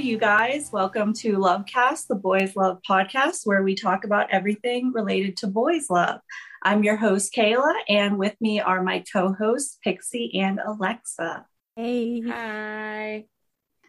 You guys. Welcome to Lovecast, the Boys Love podcast, where we talk about everything related to boys love. I'm your host, Kayla, and with me are my co hosts, Pixie and Alexa. Hey. Hi.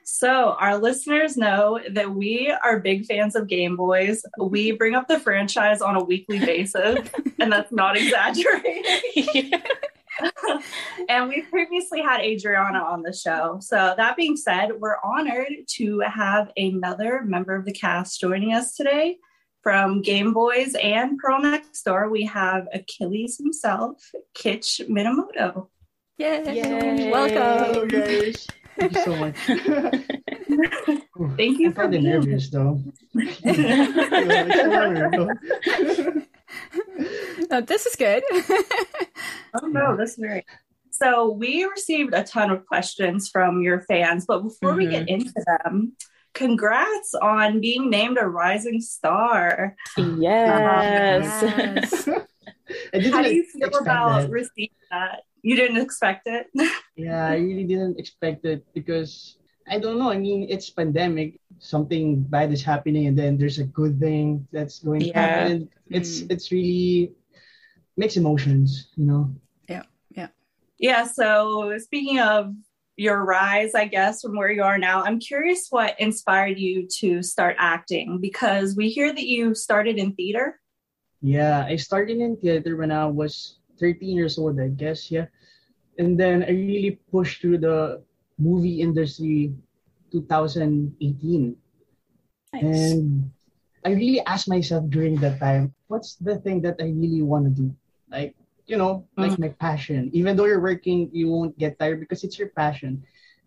So, our listeners know that we are big fans of Game Boys. We bring up the franchise on a weekly basis, and that's not exaggerating. and we previously had Adriana on the show. So, that being said, we're honored to have another member of the cast joining us today. From Game Boys and Pearl Next Door, we have Achilles himself, Kych Minemoto. Yay. Welcome. Oh, guys. Thank you so much. Thank you I'm for kind of being nervous though. No, this is good. Oh no, that's very. So we received a ton of questions from your fans, but before we get into them, congrats on being named a rising star. yes. Yes. How do you feel about that. receiving that? You didn't expect it. Yeah, I really didn't expect it because I don't know. I mean, it's pandemic. Something bad is happening, and then there's a good thing that's going to Yeah. happen. And It's Mm. it's really mixed emotions, you know. yeah. Yeah, yeah. So speaking of your rise, I guess from where you are now, I'm curious what inspired you to start acting because we hear that you started in theater. Yeah, I started in theater when I was 13 years old, I guess. Yeah, and then I really pushed through the movie industry 2018. And I really asked myself during that time, what's the thing that I really want to do? Like, you know, like mm. my passion. Even though you're working, you won't get tired because it's your passion.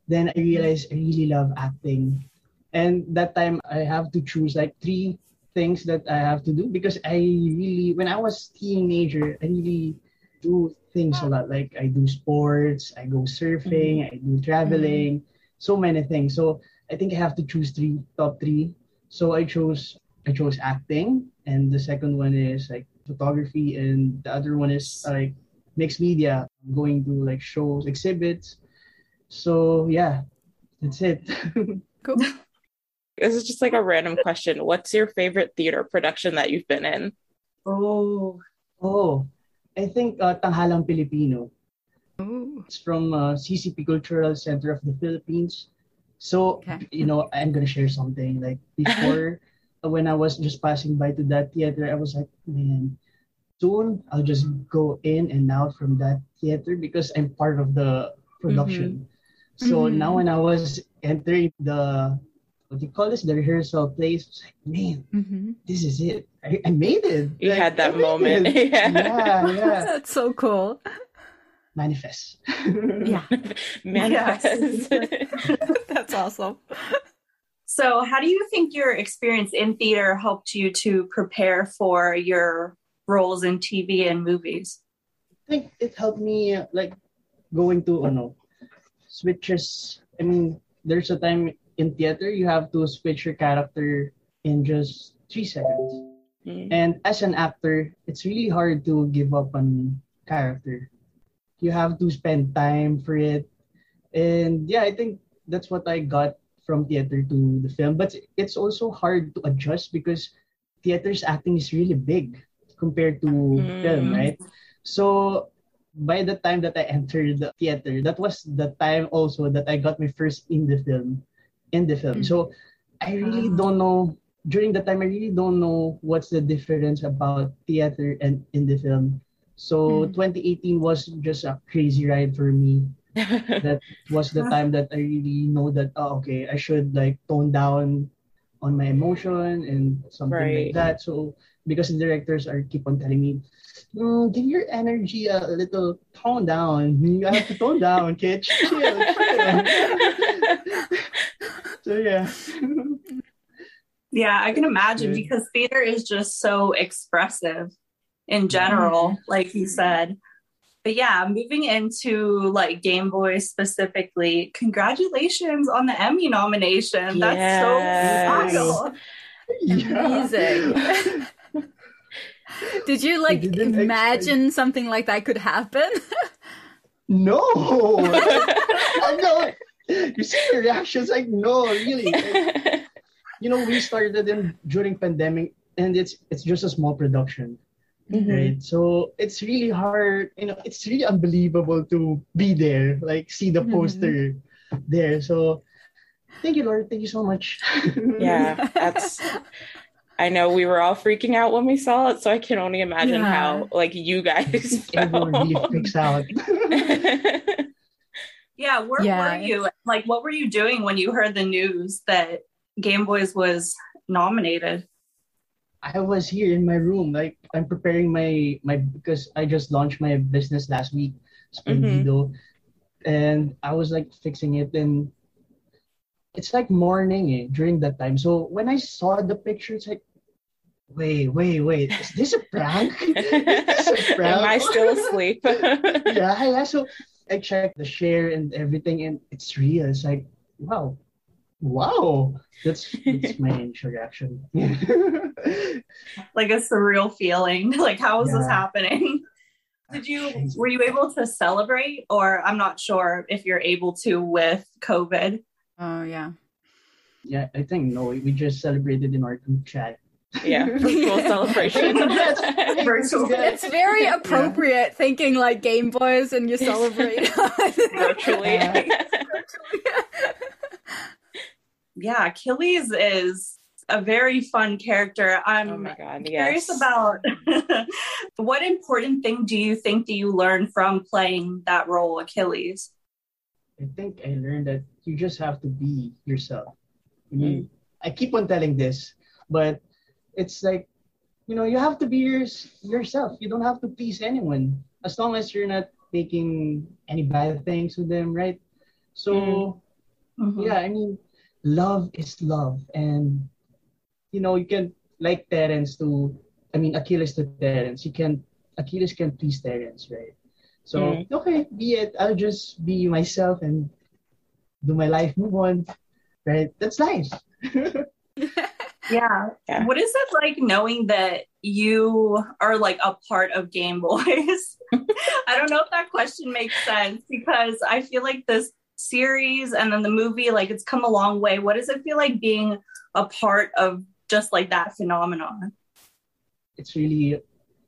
Then I realized I really love acting. And that time I have to choose like three things that I have to do because I really, when I was teenager, I really do things a lot. Like I do sports, I go surfing, mm-hmm. I do traveling, so many things. So I think I have to choose three, top three. So I chose I chose acting, and the second one is like photography, and the other one is like mixed media, I'm going to like shows, exhibits. So yeah, that's it. Cool. This is just like a random question. What's your favorite theater production that you've been in? Oh, oh, I think uh, Tanghalang Pilipino. Ooh. It's from uh, CCP Cultural Center of the Philippines. So, Okay. you know, I'm gonna share something. Like before, when I was just passing by to that theater, I was like, man, soon I'll just go in and out from that theater because I'm part of the production. So Mhm. now when I was entering the what do you call this, the rehearsal place, I was like, man, Mm-hmm. this is it. I, I made it. You Like, had that moment. Yeah. yeah, yeah. That's so cool. manifest. Yeah. Manifest. That's awesome. So, how do you think your experience in theater helped you to prepare for your roles in TV and movies? I think it helped me like going to ano switches. I mean, there's a time in theater you have to switch your character in just three seconds. Mm. And as an actor, it's really hard to give up on character. You have to spend time for it. And yeah, I think that's what I got from theater to the film. But it's also hard to adjust because theater's acting is really big compared to Mm. film, right? So by the time that I entered the theater, that was the time also that I got my first in the film. In the film. Mm. So I really don't know during the time I really don't know what's the difference about theater and in the film. So Mm. 2018 was just a crazy ride for me. That was the time that I really know that oh, okay, I should like tone down on my emotion and something Right. like that. So because the directors are keep on telling me, "Mm, give your energy a little tone down. You have to tone down, kid. Chill. chill." so yeah. Yeah, I can imagine Yeah. because theater is just so expressive in general, like you said. But yeah, moving into like Game Boy specifically, congratulations on the Emmy nomination. That's so wild. Amazing. Did you like didn't imagine something like that could happen? No. I know. You see the reactions like no, really. Like, you know, we started in during pandemic and it's it's just a small production. Mhm. Right. So it's really hard, you know, it's really unbelievable to be there, like see the Mhm. poster there. So thank you, Lord. Thank you so much. yeah, that's. I know we were all freaking out when we saw it, so I can only imagine Yeah. how like you guys Everyone really freaks out. Yeah, where Yeah. were you? Like, what were you doing when you heard the news that Game Boys was nominated? I was here in my room, like I'm preparing my my because I just launched my business last week, Splendido, and I was like fixing it, and it's like morning eh, during that time. So when I saw the picture, it's like, wait, wait, wait, is this a prank? is this a prank? Am I still asleep? yeah, yeah. So I checked the share and everything, and it's real. It's like, wow, wow. That's that's my initial reaction. Like a surreal feeling. Like, how is this happening? Did you were you able to celebrate, or I'm not sure if you're able to with COVID? oh yeah. yeah, I think no, we just celebrated in our group chat. yeah, virtual celebration. Virtual. It's very appropriate thinking like Game Boys and you celebrate Virtually. Yeah, Achilles is a very fun character. I'm oh my god, curious yes. about what important thing do you think do you learn from playing that role, Achilles? I think I learned that you just have to be yourself. I mean, I keep on telling this, but it's like, you know, you have to be your, yourself. You don't have to please anyone as long as you're not making any bad things with them, right? So, Mhm. yeah, I mean, love is love. And, you know, you can, like Terrence to, I mean, Achilles to Terrence, you can, Achilles can please Terrence, right? So, Mm. okay, be it. I'll just be myself and do my life, move on, right? That's nice. Yeah. Yeah. What is it like knowing that you are like a part of Game Boys? I don't know if that question makes sense because I feel like this series and then the movie, like it's come a long way. What does it feel like being a part of just like that phenomenon? it's really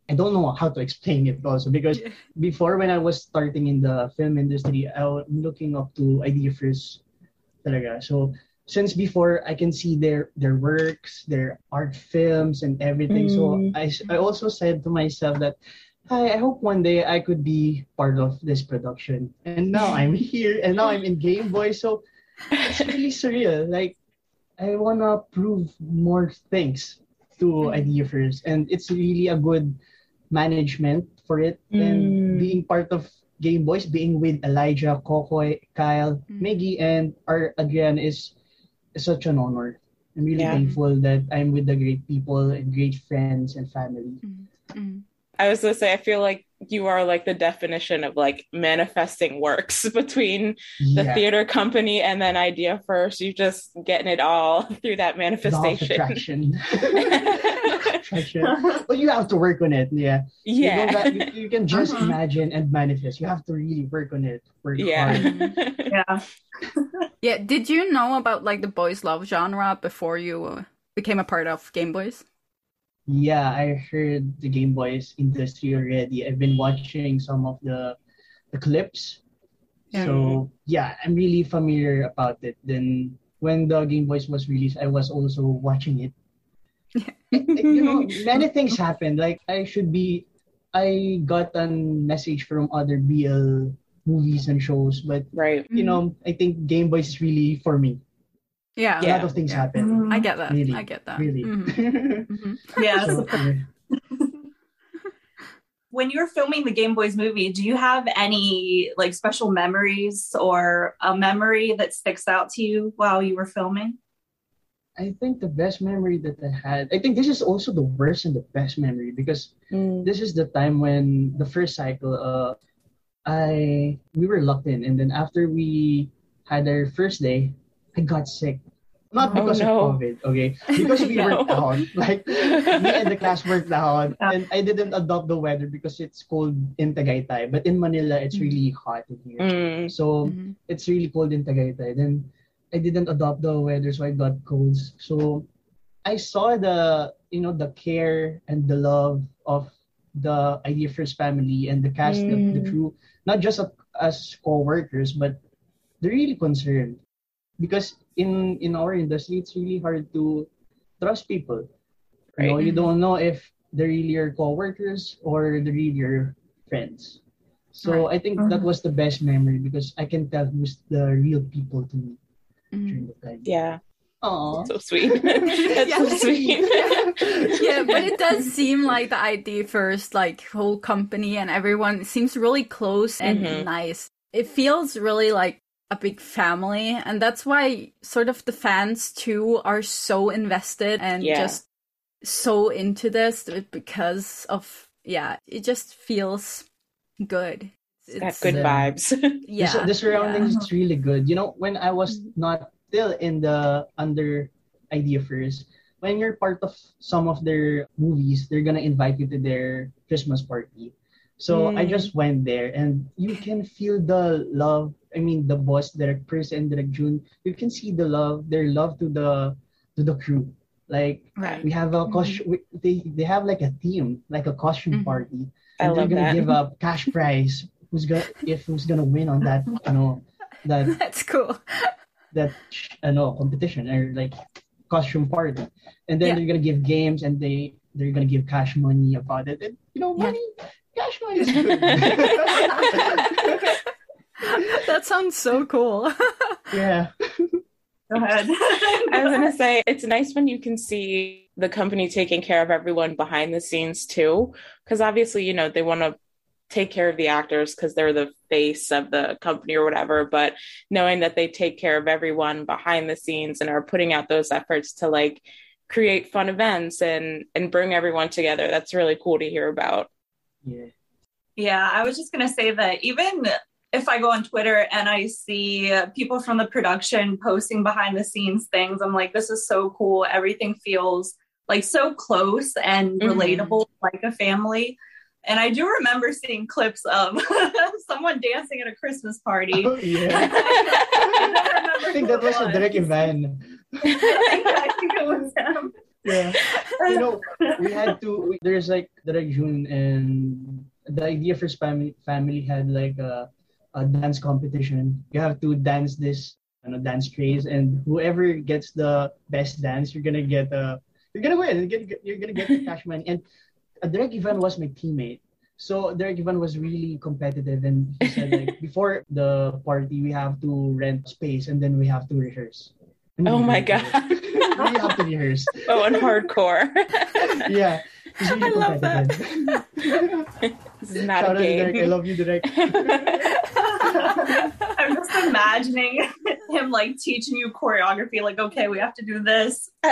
I don't know how to explain it also because before when I was starting in the film industry, I was looking up to Idea First talaga. So since before I can see their their works, their art films and everything. So Mm. I I also said to myself that Hi, I hope one day I could be part of this production. And now I'm here and now I'm in Game Boy. So it's really surreal. Like I wanna prove more things to Idea First. And it's really a good management for it Mm. and being part of Game Boys, being with Elijah, Kokoy, Kyle, Mm. Miggy, and our Adrian is, is such an honor. I'm really Yeah. thankful that I'm with the great people and great friends and family. Mm. I was gonna say, I feel like you are like the definition of like manifesting works between the Yeah. theater company and then idea first. You're just getting it all through that manifestation. attraction. Attraction. But you have to work on it. Yeah. You, yeah. don't got- you, you can just Uh-huh. imagine and manifest. You have to really work on it. Work yeah. hard. Yeah. Yeah, did you know about like the boys love genre before you uh, became a part of Game Boys? Yeah, I heard the Game Boys industry already. I've been watching some of the the clips. Yeah. So yeah, I'm really familiar about it. Then when the Game Boys was released, I was also watching it. you know, many things happened. Like I should be I got a message from other BL movies and shows, but right. you know, mm-hmm. I think Game Boys is really for me. Yeah, A lot of things Yeah. happen. I get that. Really, I get that. Really. Mhm. Mhm. Yeah. So, yeah. when you were filming the Game Boys movie, do you have any like special memories or a memory that sticks out to you while you were filming? I think the best memory that I had, I think this is also the worst and the best memory because Mm. this is the time when the first cycle, uh, I we were locked in, and then after we had our first day, I got sick. Not Oh, because no. of COVID, okay? Because we No. worked out. Like me and the class worked out, and I didn't adopt the weather because it's cold in Tagaytay, but in Manila it's really hot in here. Mm. So Mhm. it's really cold in Tagaytay. Then I didn't adopt the weather, so I got colds. So I saw the you know the care and the love of the Idea First family and the cast of the Mm. crew, not just a- as co-workers, but they're really concerned because in in our industry it's really hard to trust people. You know, Right. you don't know if they're really your co-workers or they're really your friends. So I think that was the best memory because I can tell who's the real people to me Mhm. during the time. Yeah. Aww. So sweet. That's so sweet. yeah, but it does seem like the Idea First, like whole company and everyone seems really close and Mhm. nice. It feels really like a big family, and that's why sort of the fans too are so invested and Yeah. just so into this because of yeah, it just feels good. Got It's, good uh, vibes. Yeah, the, the surroundings yeah. is really good. You know, when I was not still in the under idea first, when you're part of some of their movies, they're gonna invite you to their Christmas party. So I Mm. just went there, and you can feel the love. I mean, the boss, Direk Chris and Direk Jun. You can see the love, their love to the to the crew. Like Right. we have a costume. we- They they have like a theme, like a costume Mhm. party. I and love they're gonna that. give a cash prize. Who's gonna if who's gonna win on that? You know that That's cool. that uh, no competition or like costume party, and then Yeah. they're gonna give games and they they're gonna give cash money about it. And you know Yeah. money, cash money is good. that sounds so cool. yeah. Go ahead. I was gonna say it's nice when you can see the company taking care of everyone behind the scenes too, because obviously you know they want to take care of the actors because they're the face of the company or whatever. But knowing that they take care of everyone behind the scenes and are putting out those efforts to like create fun events and and bring everyone together, that's really cool to hear about. Yeah. Yeah, I was just going to say that even if I go on Twitter and I see uh, people from the production posting behind the scenes things, I'm like, this is so cool. Everything feels like so close and Mhm. relatable, like a family. And I do remember seeing clips of someone dancing at a Christmas party. Oh, yeah. I think that was a Direk Ivan. I think, I think it was him. Yeah. you know, we had to. We, there's like the June and the idea for family family had like a, a dance competition. You have to dance this, you know, dance craze, and whoever gets the best dance, you're gonna get a, you're gonna win. You're gonna get, you're gonna get the cash money. And uh, Direk Ivan was my teammate. So Direk Ivan was really competitive, and he said like before the party we have to rent space and then we have to rehearse. Oh my. God. we have to rehearse Oh, and hardcore. yeah. Really I love that. This is not Shout a game. Derek. I love you, Derek. I'm just imagining him like teaching you choreography. Like, okay, we have to do this.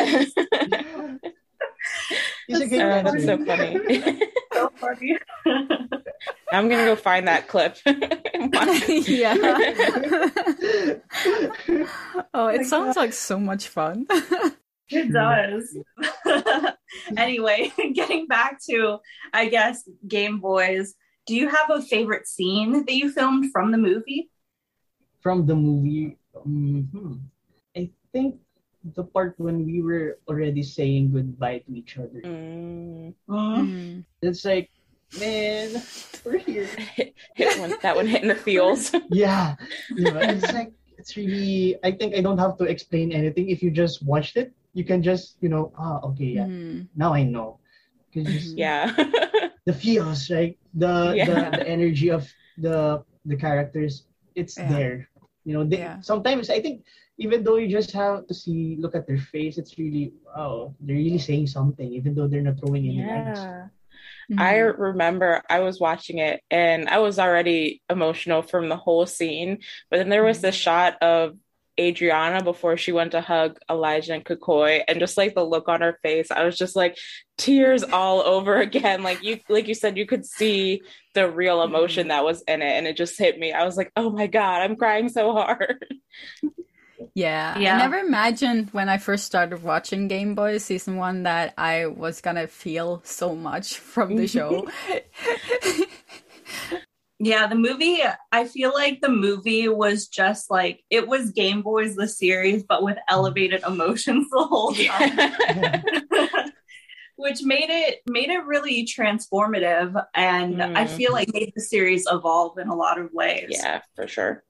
He's a That's good Oh, that's so funny. So funny. I'm gonna go find that clip. yeah. oh, it sounds uh, like so much fun. It does. anyway, getting back to, I guess, Game Boys, do you have a favorite scene that you filmed from the movie? From the movie, um, hmm, I think the part when we were already saying goodbye to each other. Mm. Mm. It's like, man, we're here. hit, hit one, that one hit in the feels. Yeah, you know, it's like it's really. I think I don't have to explain anything. If you just watched it, you can just, you know, ah, okay, yeah, Mm. now I know. 'Cause just yeah. the feels, right? The, Yeah. the the energy of the the characters, it's Yeah. there. You know, they, Yeah. sometimes I think even though you just have to see, look at their face, it's really, wow, they're really saying something, even though they're not throwing any lines. yeah. Mm. I remember I was watching it and I was already emotional from the whole scene. But then there was this shot of Adriana before she went to hug Elijah and Kokoy and just like the look on her face, I was just like tears all over again. Like you like you said, you could see the real emotion mm-hmm. that was in it and it just hit me. I was like, oh my God, I'm crying so hard. Yeah. Yeah. I never imagined when I first started watching Game Boy season one that I was gonna feel so much from the show. Yeah, the movie, I feel like the movie was just like, it was Game Boys, the series, but with elevated emotions the whole time. Which made it made it really transformative and I Mm. feel like made the series evolve in a lot of ways. yeah, for sure.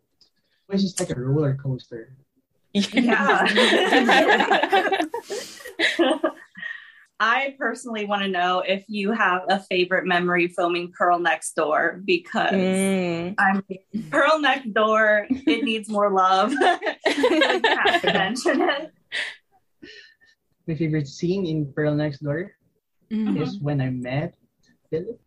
It's just like a roller coaster. Yeah. I personally want to know if you have a favorite memory filming Pearl Next Door because Mm. I mean, Pearl Next Door, it needs more love. I have to mention it. My favorite scene in Pearl Next Door Mhm. is when I met Philip.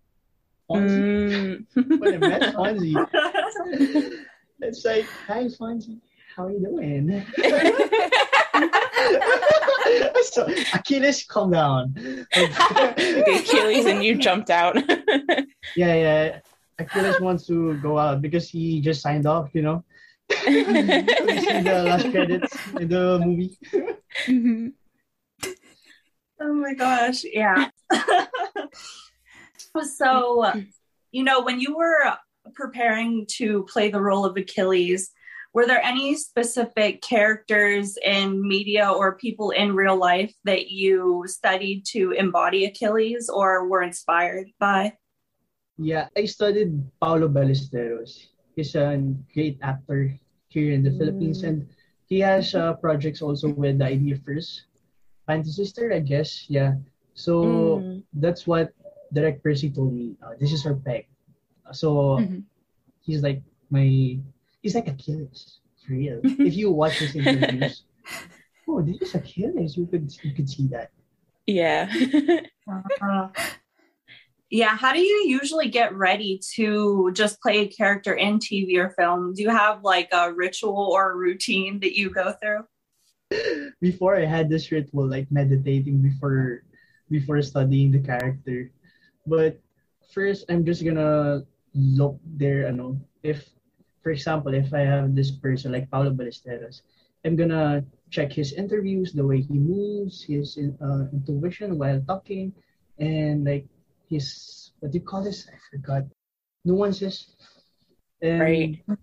Fonzie. Mm. When I met Fonzie. it's like, hi Fonzie, how are you doing? so Achilles, calm down. the Achilles and you jumped out. yeah, yeah. Achilles wants to go out because he just signed off, you know. you see the last credits in the movie. Mhm. Oh my gosh, yeah. so, you know, when you were preparing to play the role of Achilles, were there any specific characters in media or people in real life that you studied to embody Achilles or were inspired by? Yeah, I studied Paolo Ballesteros. He's a great actor here in the Philippines, and he has uh, projects also with the Idea First, Fantasy Sister, I guess. Yeah, so Mm. that's what Direk Perci told me. Uh, this is her peg. So Mhm. he's like my, he's like Achilles for real. if you watch his interviews, oh, this is Achilles. You could you could see that. Yeah. Uh, yeah, how do you usually get ready to just play a character in TV or film? Do you have like a ritual or a routine that you go through? before I had this ritual like meditating before before studying the character. But first I'm just gonna look there ano if for example if I have this person like Paolo Ballesteros, I'm gonna check his interviews, the way he moves, his uh, intuition while talking, and like his what do you call this? I forgot. Nuances. And Right.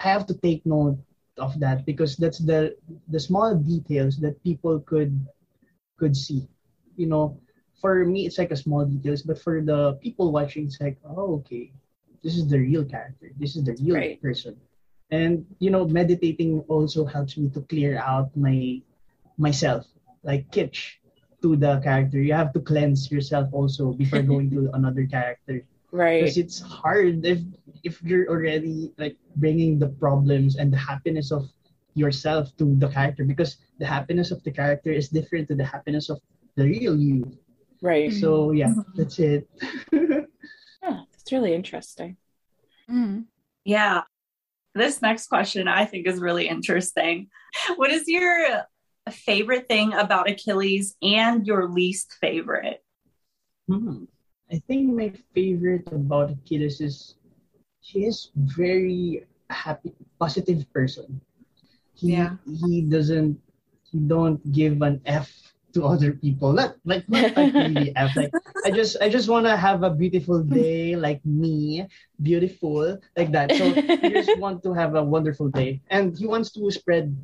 I have to take note of that because that's the the small details that people could could see. You know, for me it's like a small details, but for the people watching, it's like, oh, okay, this is the real character. This is the real Right. person. And you know, meditating also helps me to clear out my myself, like kitsch to the character. You have to cleanse yourself also before going to another character right. because it's hard if if you're already like bringing the problems and the happiness of yourself to the character because the happiness of the character is different to the happiness of the real you Right. so yeah mm-hmm. that's it that's It's really interesting. Mm. Yeah. This next question I think is really interesting. What is your favorite thing about Achilles and your least favorite? Hmm. I think my favorite about Achilles is he is very happy, positive person. He Yeah. he doesn't he don't give an F to other people. Not like not like really F. Like I just I just wanna have a beautiful day like me, beautiful like that. So he just want to have a wonderful day, and he wants to spread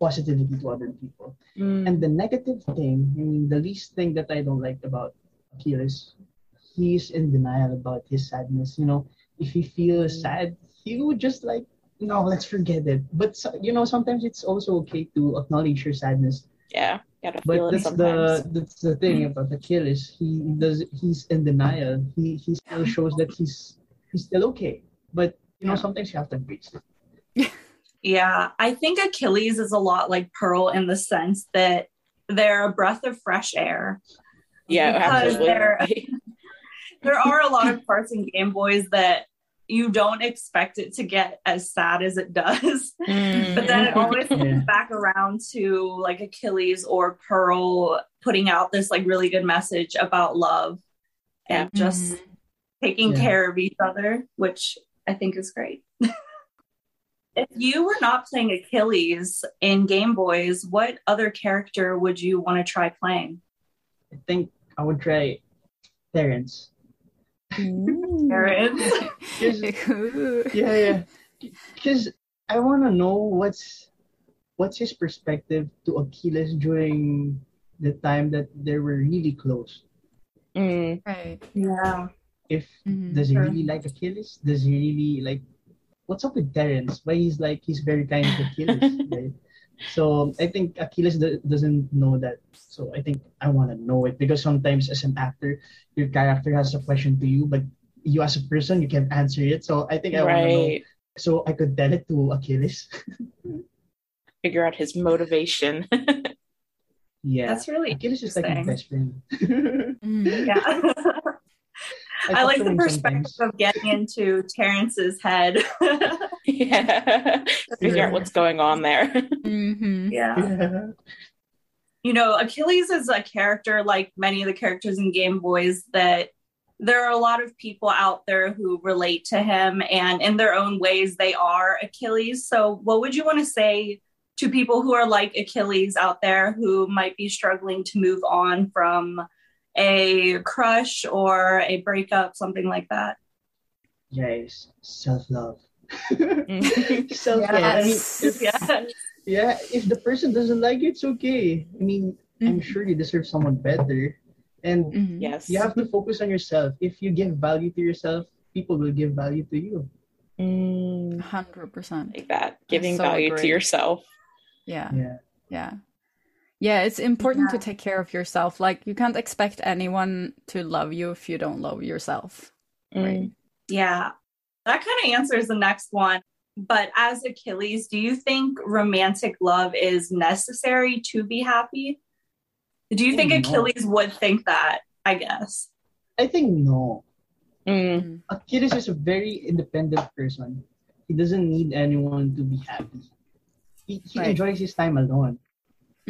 positivity to other people. Mm. And the negative thing, I mean, the least thing that I don't like about Achilles, he's in denial about his sadness. You know, if he feels sad, he would just like, no, let's forget it. But you know, sometimes it's also okay to acknowledge your sadness. Yeah, gotta But feel it that's sometimes. the that's the thing about Achilles. He does he's in denial. He he still shows that he's he's still okay. But you know, Yeah. sometimes you have to embrace it. Yeah, I think Achilles is a lot like Pearl in the sense that they're a breath of fresh air. yeah, because they're- absolutely. There are a lot of parts in Game Boys that you don't expect it to get as sad as it does. Mm. But then it always Yeah. comes back around to like Achilles or Pearl putting out this like really good message about love and just taking Yeah. care of each other, which I think is great. if you were not playing Achilles in Game Boys, what other character would you want to try playing? I think I would try Terrence. Aaron? yeah, yeah. Because I want to know what's what's his perspective to Achilles during the time that they were really close. Mm. Right. yeah. If Mhm. does he Sure. really like Achilles? Does he really like? What's up with Terrence? Why he's like he's very kind to Achilles, right? So I think Achilles do- doesn't know that. So I think I want to know it because sometimes as an actor, your character has a question to you, but you as a person you can't answer it. So I think I want to know so I could tell it to Achilles. Figure out his motivation. yeah, That's really Achilles is like my interesting. best friend. Mhm. yeah. I, like the perspective sometimes. of getting into Terrence's head. yeah. Figure out what's going on there. Mhm. yeah. Yeah. you know, Achilles is a character like many of the characters in Game Boys that there are a lot of people out there who relate to him and in their own ways they are Achilles. So what would you want to say to people who are like Achilles out there who might be struggling to move on from a crush or a breakup, something like that? Yes, self love. Self love. I mean, Yes. if, Yeah. yeah, if the person doesn't like you, it's okay. I mean, I'm Mhm. sure you deserve someone better. And Mhm. yes. you have to focus on yourself. If you give value to yourself, people will give value to you. Mm, 100%. like that. Giving so value to yourself. Yeah. Yeah. Yeah. Yeah, it's important to take care of yourself. Like you can't expect anyone to love you if you don't love yourself. Right. Mm. Yeah, that kind of answers the next one. But as Achilles, do you think romantic love is necessary to be happy? Do you think No. Achilles would think that? I guess. I think no. Mm. Achilles is a very independent person. He doesn't need anyone to be happy. He, he Right. enjoys his time alone.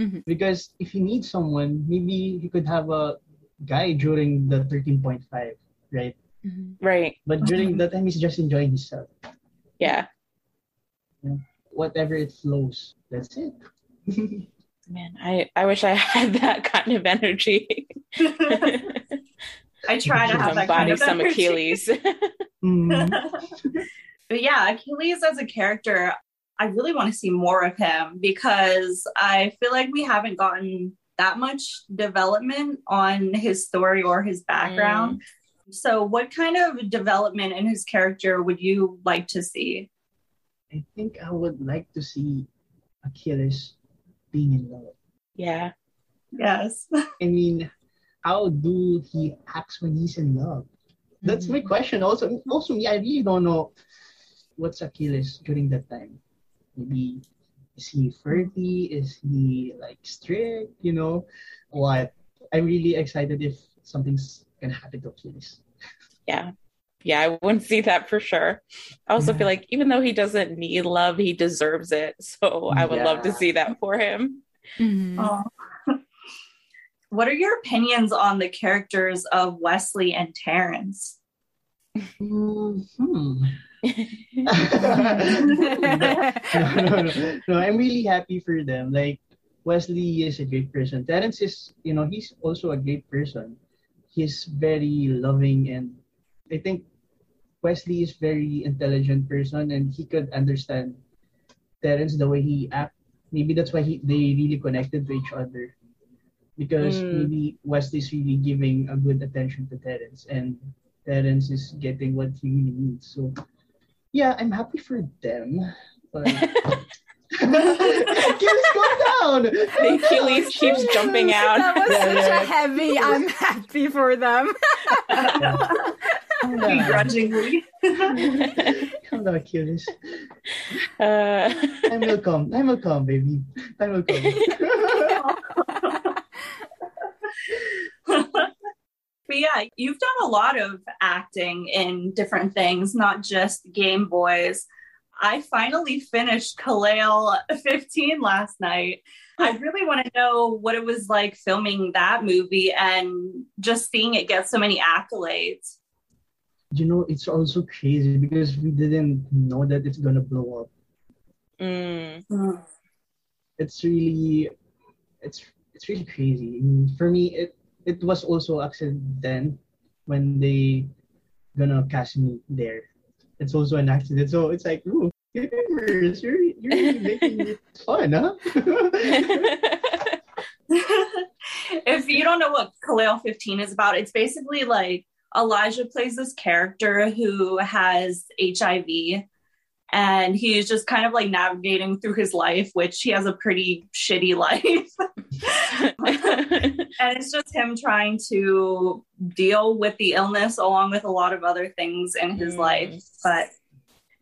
Mhm. Because if you need someone, maybe you could have a guy during the 13.5, right? Mhm. Right. But during that time, he's just enjoying himself. Yeah. Whatever it flows, that's it. Man, I, I wish I had that kind of energy. I try to have that kind Embody of some energy. Achilles. Mm. but yeah, Achilles as a character, I really want to see more of him because I feel like we haven't gotten that much development on his story or his background. Mm. So, what kind of development in his character would you like to see? I think I would like to see Achilles being in love. yeah. Yes. I mean, how do he acts when he's in love? That's my mm-hmm. question. Also, also me, I really don't know what's Achilles during that time. Maybe is he flirty? Is he like strict? You know, what? I'm really excited if something's gonna happen to Achilles. Yeah. yeah, I wouldn't see that for sure. I also yeah. feel like even though he doesn't need love, he deserves it. So I would yeah. love to see that for him. Mm-hmm. Oh. what are your opinions on the characters of Wesley and Terrence? Hmm. No, no, no, no, I'm really happy for them. Like Wesley is a great person. Terrence is, you know, he's also a great person. He's very loving and I think Wesley is very intelligent person and he could understand Terrence the way he act. Maybe that's why he, they really connected to each other. Because mm. maybe Wesley's really giving a good attention to Terrence and Terrence is getting what he really needs. So yeah, I'm happy for them. But Achilles, go down. The Achilles keeps jumping out. That was yeah, such yeah. a heavy. I'm happy for them. Begrudgingly. Come down, Achilles. Uh... Time will come. Time will come, baby. Time will come. But yeah, you've done a lot of acting in different things, not just Game Boys. I finally finished Kalel 15 last night. I really want to know what it was like filming that movie and just seeing it get so many accolades. You know, it's also crazy because we didn't know that it's gonna blow up. Mm. It's really, it's it's really crazy. I mean, for me, it it was also accident when they gonna cast me there. It's also an accident. So it's like, ooh, universe, you're you're really making it fun, huh? if you don't know what Kalel 15 is about, it's basically like Elijah plays this character who has HIV and he's just kind of like navigating through his life, which he has a pretty shitty life. and it's just him trying to deal with the illness along with a lot of other things in his mm. life. But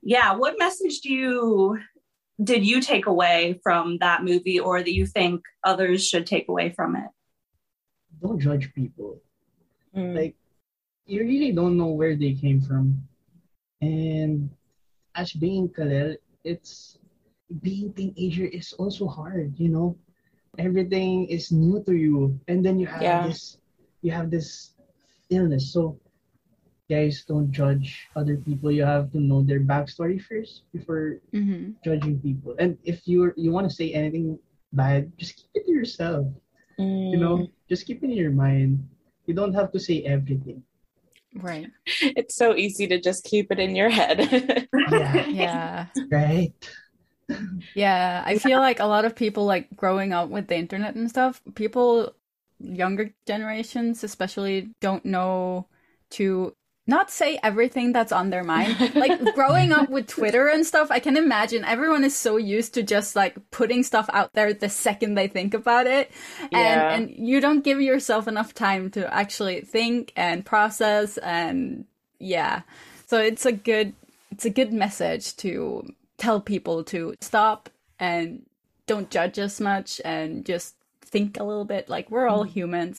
yeah, what message do you did you take away from that movie or that you think others should take away from it? Don't judge people. Mm. Like you really don't know where they came from. And as being Kalel, it's being teenager is also hard, you know. Everything is new to you, and then you have yeah. this, you have this illness. So, guys, don't judge other people. You have to know their backstory first before mm-hmm. judging people. And if you you want to say anything bad, just keep it to yourself. Mm. You know, mm. just keep it in your mind. You don't have to say everything. Right. It's so easy to just keep it in your head. yeah. Yeah. Right. Yeah. I feel like a lot of people like growing up with the internet and stuff, people younger generations especially don't know to not say everything that's on their mind. Like growing up with Twitter and stuff, I can imagine everyone is so used to just like putting stuff out there the second they think about it. And and you don't give yourself enough time to actually think and process and yeah. So it's a good it's a good message to tell people to stop and don't judge as much and just think a little bit like we're all mm. humans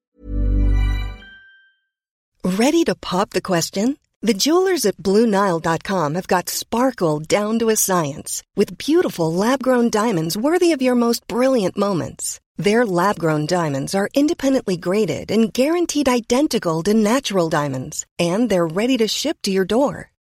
Ready to pop the question? The jewelers at BlueNile.com have got sparkle down to a science with beautiful lab grown diamonds worthy of your most brilliant moments. Their lab grown diamonds are independently graded and guaranteed identical to natural diamonds, and they're ready to ship to your door.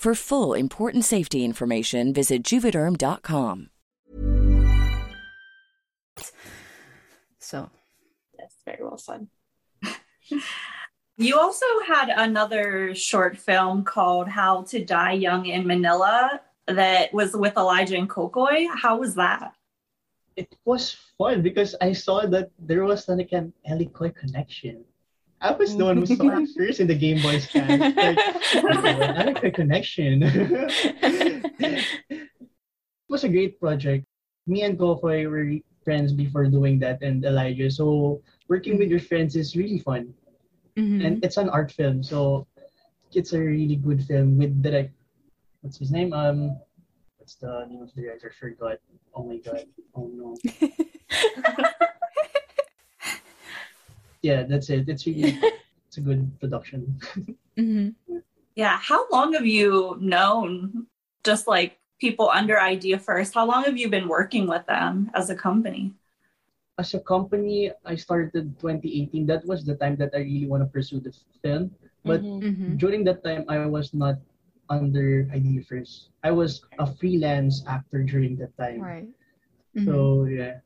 For full important safety information, visit juvederm.com. So, Yes, very well said. You also had another short film called How to Die Young in Manila that was with Elijah and Kokoy. How was that? It was fun because I saw that there was like an Elikoi connection. I was the one who saw it first in the Game Boys cast. Like, Elikoi connection. it was a great project. Me and Kokoy were friends before doing that and Elijah. So working with your friends is really fun. mhm. and it's an art film so it's a really good film with Direk what's his name um what's the name of the director forgot oh my god oh no yeah that's it it's really it's a good production Mhm. Yeah. How long have you known just like people under Idea First? How long have you been working with them as a company? as a company i started 2018 that was the time that i really want to pursue the film but Mhm. Mhm. during that time i was not under idea first i was a freelance actor during that time Right. So yeah,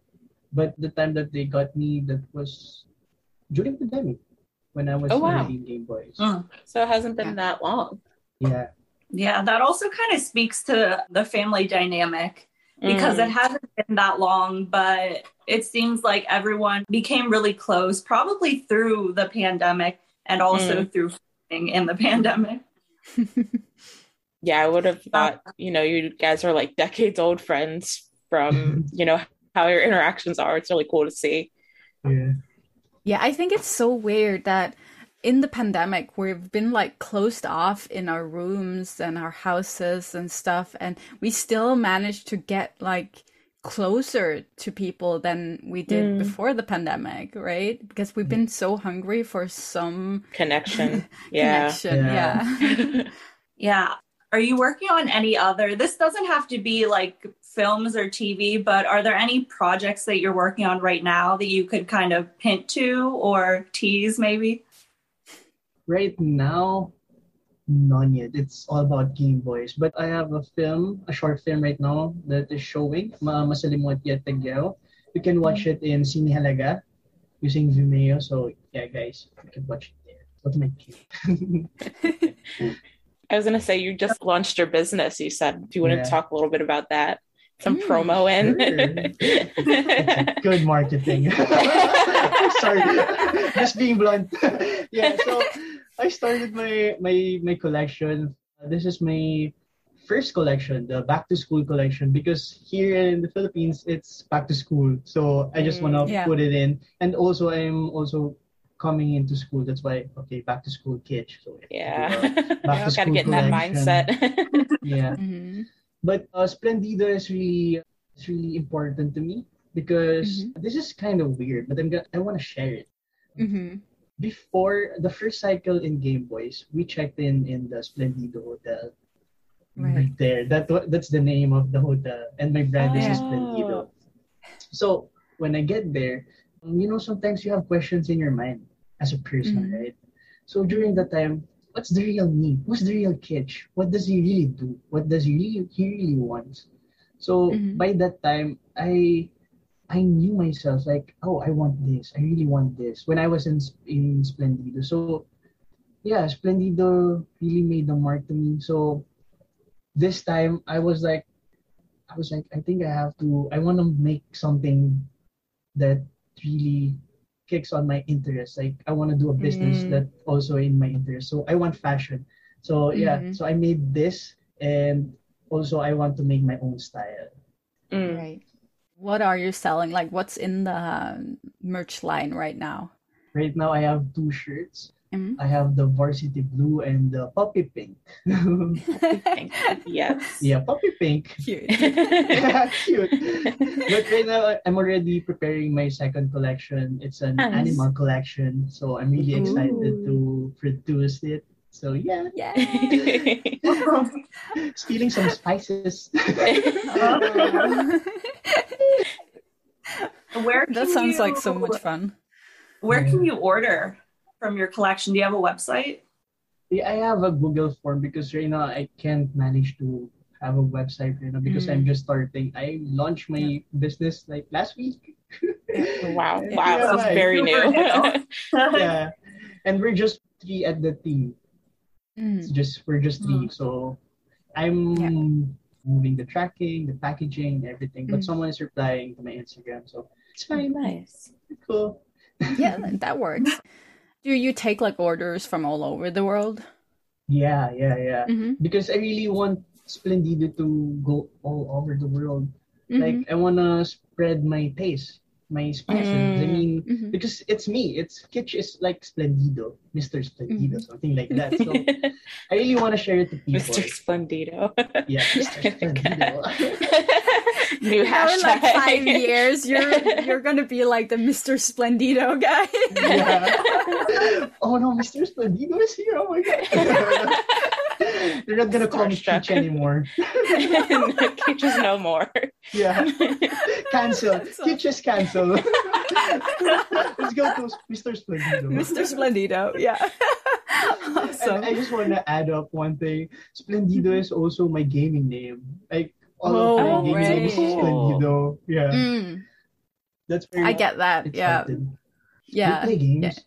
but the time that they got me, that was during the pandemic when I was Oh, wow. already in Game Boys. Mm. So it hasn't been that long. Yeah, Yeah, that also kind of speaks to the family dynamic because Mm. it hasn't been that long, but it seems like everyone became really close, probably through the pandemic and also through in the pandemic. yeah, I would have thought, you know, you guys are like decades old friends from, you know, how your interactions are. It's really cool to see. yeah, Yeah, I think it's so weird that in the pandemic we've been like closed off in our rooms and our houses and stuff and we still managed to get like closer to people than we did Mm. before the pandemic, right? Because we've been so hungry for some Connection. Yeah. connection. Yeah. Yeah. Yeah. Are you working on any other? This doesn't have to be like films or TV, but are there any projects that you're working on right now that you could kind of hint to or tease maybe? right now, none yet. It's all about Game Boys. But I have a film, a short film right now that is showing. Ma Masalimuot Yet Tagyao. You can watch mm-hmm. it in Sini Halaga using Vimeo. So yeah, guys, you can watch it there. What am I kidding? I was going to say, you just launched your business, you said. Do you want Yeah. to talk a little bit about that? Some Mm, promo in. Good marketing. Sorry, just being blunt. yeah, so I started my my my collection. This is my first collection, the back to school collection, because here in the Philippines it's back to school. So I just wanna Mm, yeah. put it in, and also I'm also coming into school. That's why okay, back to school kids. So yeah. Back to Got to get in that mindset. yeah. Mhm. But uh, Splendido is really it's really important to me because this is kind of weird, but I'm gonna I want to share it. Mhm. Before the first cycle in Game Boys, we checked in in the Splendido Hotel. Right. there, that that's the name of the hotel, and my brand is Oh. Splendido. So when I get there, you know, sometimes you have questions in your mind as a person, Mhm. right? So during that time, what's the real me? Who's the real Kych? What does he really do? What does he really he really wants? So Mhm. by that time, I I knew myself like, oh, I want this. I really want this. When I was in in Splendido, so yeah, Splendido really made the mark to me. So this time, I was like, I was like, I think I have to. I want to make something that really kicks on my interest. Like I want to do a business Mm. that also in my interest. So I want fashion. So yeah, Mhm. so I made this, and also I want to make my own style. Mm. Right. What are you selling? Like, what's in the um, merch line right now? Right now, I have two shirts. Mhm. I have the varsity blue and the puppy pink. yes. yeah, puppy pink. Cute. yeah, Cute. But right now, I- I'm already preparing my second collection. It's an Nice. animal collection, so I'm really excited to produce it. So yeah, Yay! stealing some spices. Where that can sounds like so much fun. Where can you order from your collection? Do you have a website? Yeah, I have a Google form because right now I can't manage to have a website right now because I'm Mm. just starting. I launched my business like last week. Wow. Wow. Yeah. This is very new. yeah, and we're just three at the team. It's Mm. just we're just three, so I'm Yeah. moving the tracking, the packaging, everything. But Mm. someone is replying to my Instagram, so it's very nice. Cool. Yeah, that- that works. Do you take like orders from all over the world? Yeah, yeah, yeah. Mm-hmm. Because I really want Splendido to go all over the world. Mm-hmm. Like I wanna spread my taste, my spices. I Mm. mean, Mhm. because it's me. It's Kych is like Splendido, Mr. Splendido, Mm-hmm. something like that. So I really wanna share it to people. Mr. Splendido. Yeah, Mr. Splendido. New Now in hashtag. like five years, you're you're gonna be like the Mr. Splendido guy. yeah. oh no, Mr. Splendido is here. Oh my god. They're not gonna call me Starstruck. Kych anymore. Kitches no more. Yeah. Cancel. That's so- Kych is cancel. Let's go to Mr. Splendido. Mr. Splendido, yeah. And awesome. I just want to add up one thing. Splendido is also my gaming name. Like all Oh, of my gaming name is right. Splendido. Yeah, Mm, that's where I get that. it Yeah, yeah. We play games.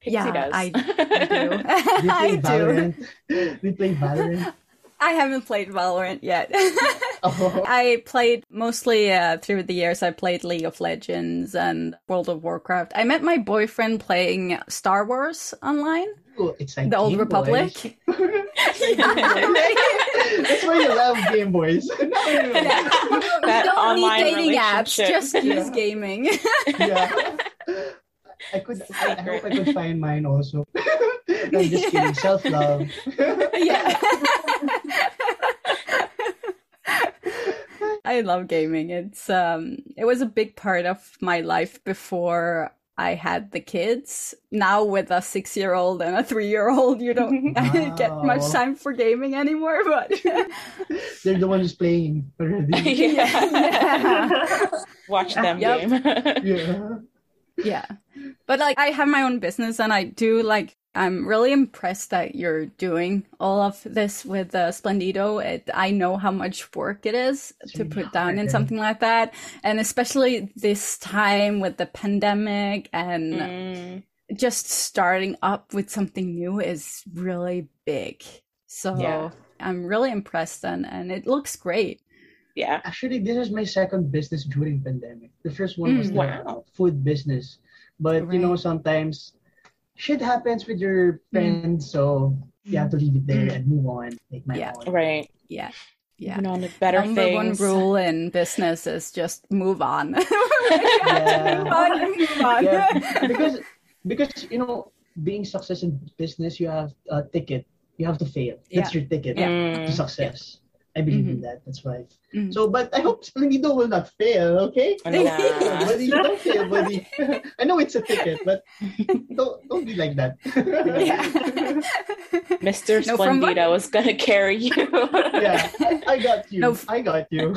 Pixie Yeah, does. I, I do. We I play do. Valorant. we play Valorant. I haven't played Valorant yet. Oh, I played mostly uh, through the years. I played League of Legends and World of Warcraft. I met my boyfriend playing Star Wars online, it's like the Old Game Republic. Boys. That's why you love Game Boys. No, no, no. That don't need dating apps, just use gaming. yeah. I could. I, I hope I could find mine also. I'm just kidding. Self love. yeah. I love gaming. It's um it was a big part of my life before I had the kids. Now with a 6-year-old and a 3-year-old, you don't get much time for gaming anymore, but They're the ones playing already. yeah. Watch them Yep. game. Yeah. yeah. But like I have my own business and I do like I'm really impressed that you're doing all of this with uh, Splendido. It, I know how much work it is to really put down in something like that, and especially this time with the pandemic and Mm. just starting up with something new is really big. So Yeah. I'm really impressed, and and it looks great. Yeah. Actually, this is my second business during pandemic. The first one was Mm. the Wow. food business, but you know sometimes shit happens with your friends, so you have to leave it there and move on. Make my Yeah. own. Right. Yeah, yeah. Moving on to better Number one rule in business is just move on. Yeah. move on, you move on. Yeah, because because you know being success in business, you have a ticket. You have to fail. That's your ticket Mm. to success. I believe in Mhm. that. That's why. Mhm. So, but I hope Splendido will not fail. Okay. Nah. buddy, don't fail, buddy. I know it's a ticket, but don't don't be like that. Yeah. Mr. No, from what- Splendido is gonna carry you. yeah, I got you. No, f- I got you.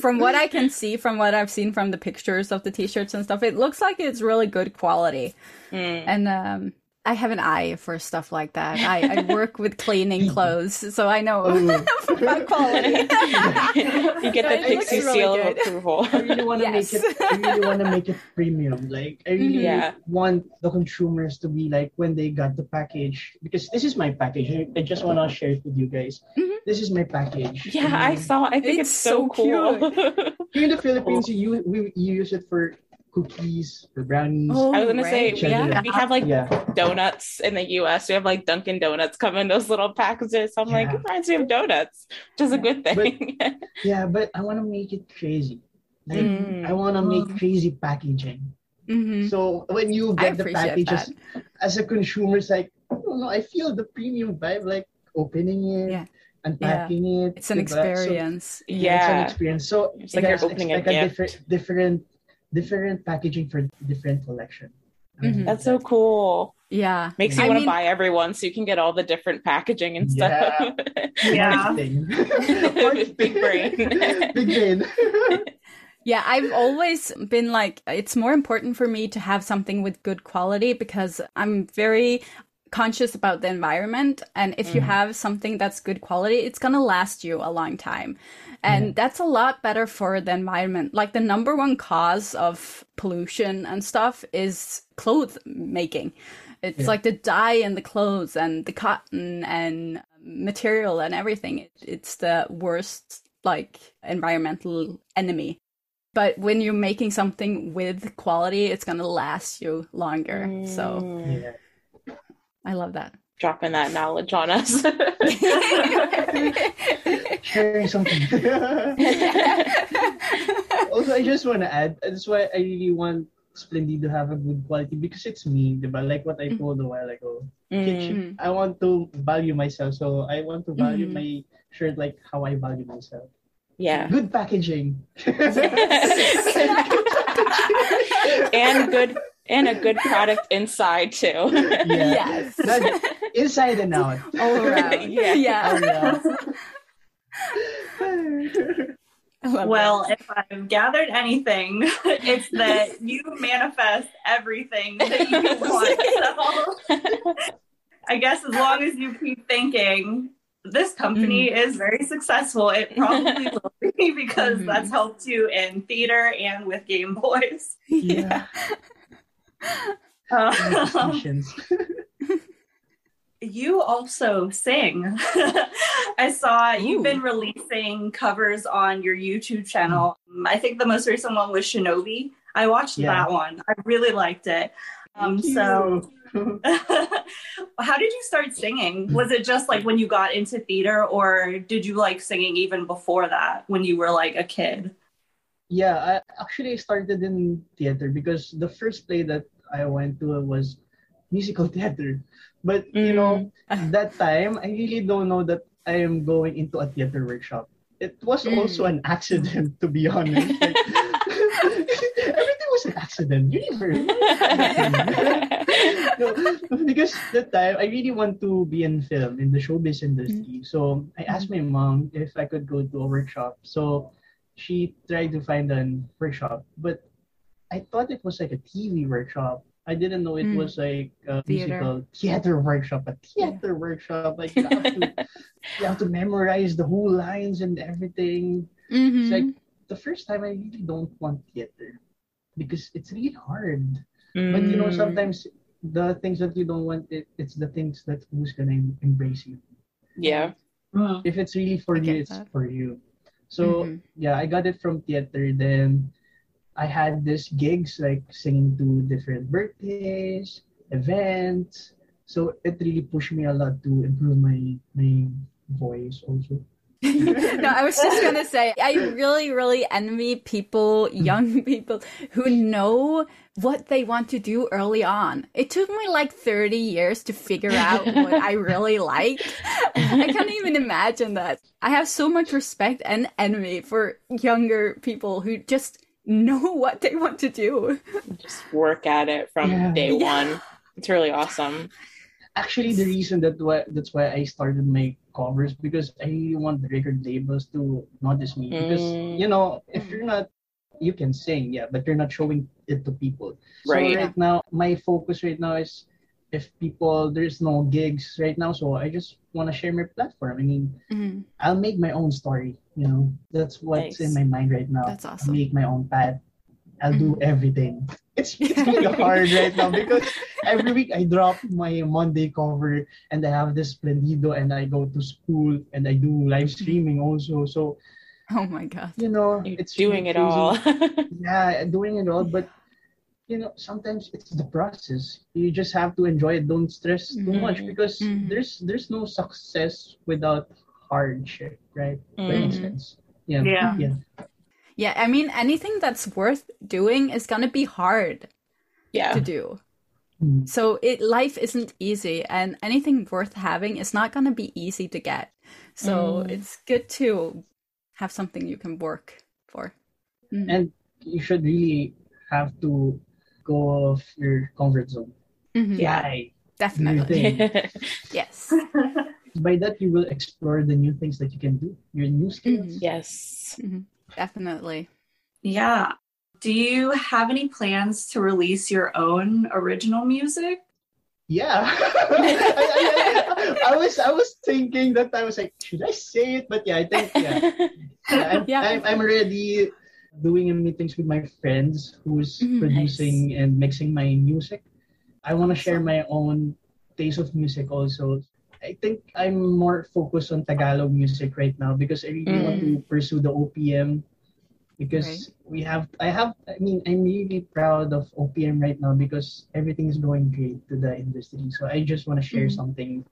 from what I can see, from what I've seen from the pictures of the t-shirts and stuff, it looks like it's really good quality. Mm. And um, I have an eye for stuff like that. I, I work with cleaning mm-hmm. clothes, so I know about quality. you get the It looks pixie really seal good. of approval. I really want to Yes. make it. I really want to make it premium. Like I really mm-hmm. Yeah. want the consumers to be like when they got the package because this is my package. I, I just want to share it with you guys. Mhm. This is my package. Yeah, I And saw. I think It's it's, so, so cool. Here in the Philippines, you we you use it for cookies, or brownies. Oh, I was gonna say right. we, Yeah. we have like Yeah. donuts in the U.S. We have like Dunkin' Donuts come in those little packages. I'm like, Yeah. it reminds me of donuts, which is a good thing. Yeah, but I want to make it crazy. Like Mm. I want to make crazy packaging. Mhm. So when you get the appreciate packages as a consumer, it's like I don't know. I feel the premium vibe, like opening it, Yeah. unpacking it. It's an diba? So- experience. yeah, it's an experience. So It's like you're opening a like a gift. different, different, different packaging for different collection. I Mhm. that's so cool. Yeah. Makes you I want to mean- buy everyone so you can get all the different packaging and stuff. Yeah. Marketing. Big brain. Big brain. Yeah, I've always been like, it's more important for me to have something with good quality because I'm very conscious about the environment. And if you mm-hmm. have something that's good quality, it's going to last you a long time. And mm-hmm. that's a lot better for the environment. Like the number one cause of pollution and stuff is clothes making. It's Yeah. like the dye in the clothes and the cotton and material and everything. It, it's the worst like environmental enemy. But when you're making something with quality, it's gonna last you longer. So mm. yeah. I love that. Dropping that knowledge on us. Sharing something. also, I just want to add, that's why I really want Splendid to have a good quality because it's me, diba? Like what I told a while ago. Mm. Kitchen- I want to value myself, so I want to value Mhm. my shirt like how I value myself. Yeah. Good packaging. and good and a good product inside too. Yeah. Yes. Not inside and out. All around. Yeah. yeah. Yeah. I love Well, if I've gathered anything, it's that you manifest everything that you want. So I guess as long as you keep thinking this company is very successful, it probably will be because Mhm. that's helped you in theater and with Game Boys. Yeah. Um, Patience. you also sing. I saw you've been releasing covers on your YouTube channel. Um, I think the most recent one was Shinobi. I watched Yeah. that one. I really liked it. Um, so, how did you start singing? Was it just like when you got into theater, or did you like singing even before that when you were like a kid? Yeah, I actually started in theater because the first play that I went to was musical theater. But you know, that time I really don't know that I am going into a theater workshop. It was Mm. also an accident, to be honest. Like, everything was an accident. Universe. no, because that time I really want to be in film in the showbiz industry. So I asked my mom if I could go to a workshop. So she tried to find a workshop, but I thought it was like a TV workshop. I didn't know it Mm. was like a Theater. musical theater workshop, a theater workshop. Like you have, to, you have to memorize the whole lines and everything. Mhm. It's like the first time I really don't want theater because it's really hard. But you know, Mm. sometimes the things that you don't want, it, it's the things that who's gonna embrace you. yeah. If it's really for I you, it's that. for you. So Mhm. yeah, I got it from theater. Then I had this gigs like singing to different birthdays, events. So it really pushed me a lot to improve my my voice also. no, I was just gonna say, I really, really envy people, young people, who know what they want to do early on. It took me like 30 years to figure out what I really like. I can't even imagine that. I have so much respect and envy for younger people who just know what they want to do. Just work at it from Yeah. day Yeah. one. It's really awesome. Actually, the reason that why that's why I started my covers because I want the record labels to notice me because Mm. you know if you're not you can sing yeah but you're not showing it to people Right. so Right. right now my focus right now is if people there's no gigs right now, so I just want to share my platform. I mean, Mhm. I'll make my own story. You know, that's what's Nice. in my mind right now. That's I'll awesome. make my own path. I'll do Mhm. everything. It's it's kind of hard right now because every week I drop my Monday cover and I have this Splendido and I go to school and I do live streaming also. So Oh my god. you know, You're it's doing really it all. yeah, doing it all, but you know, sometimes it's the process. You just have to enjoy it. Don't stress too much Mhm. because Mhm. there's there's no success without hardship, right? For Mhm. instance. Yeah. Yeah. Yeah. Yeah, I mean anything that's worth doing is gonna be hard yeah. to do. Mm. So it life isn't easy and anything worth having is not gonna be easy to get. So Mm. it's good to have something you can work for. Mm. And you should really have to go off your comfort zone. Mhm. Yeah. Definitely. Yes. By that you will explore the new things that you can do, your new skills. Mhm. yes. Mhm. Definitely. Yeah. Do you have any plans to release your own original music? Yeah. I, I, I, I was I was thinking that I was like, should I say it? But yeah, I think yeah. Yeah, I'm, Yeah. I'm, I'm already doing meetings with my friends who's Mhm, producing and mixing my music. I want to share my own taste of music also. I think I'm more focused on Tagalog music right now because I really want to pursue the OPM because we have I have I mean I'm really proud of OPM right now because everything is going great to the industry. So I just want to share Mhm. something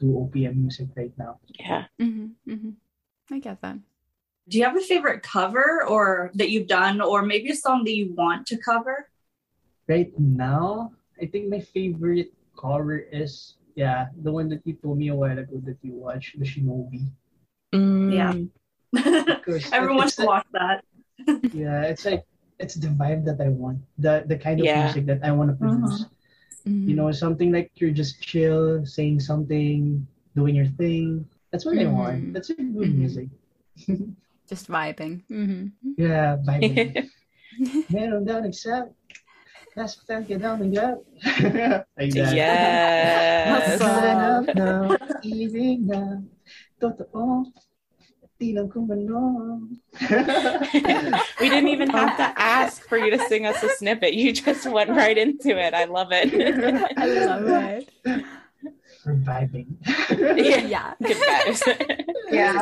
to OPM music right now. yeah. hmm hmm I get that. Do you have a favorite cover or that you've done or maybe a song that you want to cover? right now, I think my favorite cover is yeah, the one that you told me a while ago that you watched, the Shinobi. Yeah. Because Everyone it's should watch that. yeah, it's like it's the vibe that I want, the the kind of Yeah. music that I want to produce. Mhm. You know, something like you're just chill, saying something, doing your thing. That's what I Mhm. want. That's a good Mhm. music. just vibing. hmm Yeah, vibing. Meron daw nag-sap. Nasaktan ka daw ng gap. like that. yes. Hanap na, ibig na, totoo, di lang kung ano. we didn't even have to ask for you to sing us a snippet. You just went right into it. I love it. I love it. For vibing. Yeah. Good vibes. Yeah.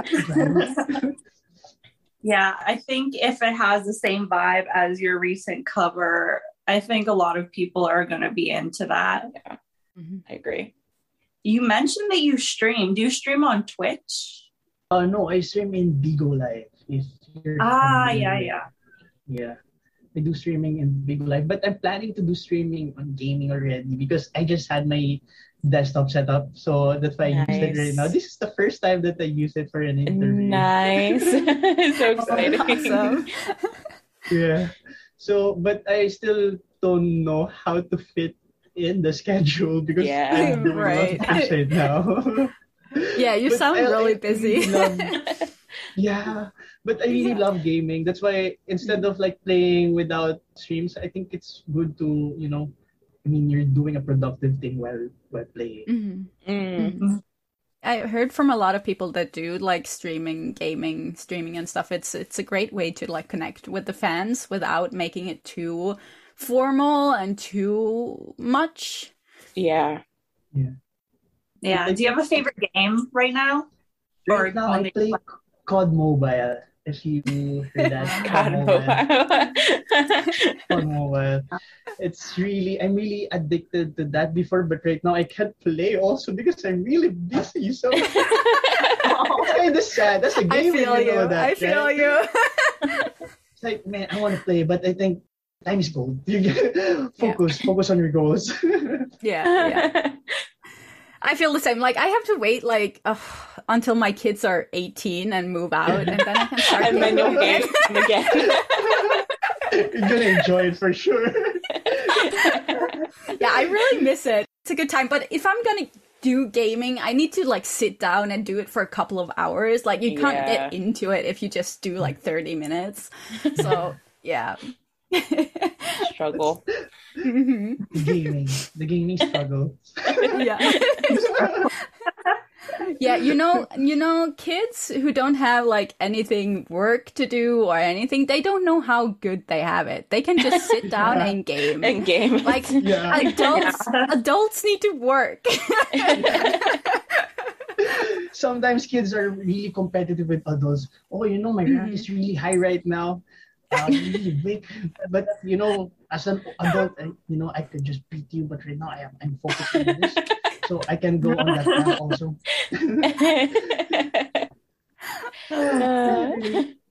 yeah, I think if it has the same vibe as your recent cover, I think a lot of people are going to be into that. Mhm. I agree. You mentioned that you stream. Do you stream on Twitch? Uh, no, I stream in Bigo Live. If you're Ah, familiar yeah, yeah. Yeah. I do streaming in Bigo Live, but I'm planning to do streaming on gaming already because I just had my desktop set up. So that's why I use it right now. This is the first time that I use it for an interview. Nice. so exciting. Awesome. Yeah. So, but I still don't know how to fit in the schedule because Yeah. I'm doing Right. a lot of things right now. Yeah, you But sound I- really I busy. love- yeah, but I really love gaming. That's why instead of like playing without streams, I think it's good to you know, I mean, you're doing a productive thing while while playing. Mhm. Mm. I heard from a lot of people that do like streaming, gaming, streaming and stuff. It's it's a great way to like connect with the fans without making it too formal and too much. Yeah. Yeah. Yeah. Do you have a favorite game right now? Right Or now, I play COD Mobile. If you heard that, God, COD Mobile. It's really, I'm really addicted to that before, but right now I can't play also because I'm really busy. So it's kind of sad. That's a game. feel you know you. that, I feel right? you. It's like, man, I want to play, but I think time is gold. You get focus, focus on your goals. yeah, yeah. I feel the same. Like I have to wait like ugh, until my kids are 18 and move out, and then I can start. and then you'll gaming game them again. You're gonna enjoy it for sure. yeah, I really miss it. It's a good time. But if I'm gonna do gaming, I need to like sit down and do it for a couple of hours. Like you can't Yeah. get into it if you just do like 30 minutes. So yeah. Struggle. Mhm. The gaming, the gaming struggle. yeah. yeah, you know, you know, kids who don't have like anything work to do or anything, they don't know how good they have it. They can just sit down and game. And game. Like Yeah. adults, adults need to work. Sometimes kids are really competitive with adults. Oh, you know, my rank is really high right now. Uh, Big. But you know, as an adult, I, you know, I could just beat you. But right now, I am I'm focusing on this, so I can go on that rank also.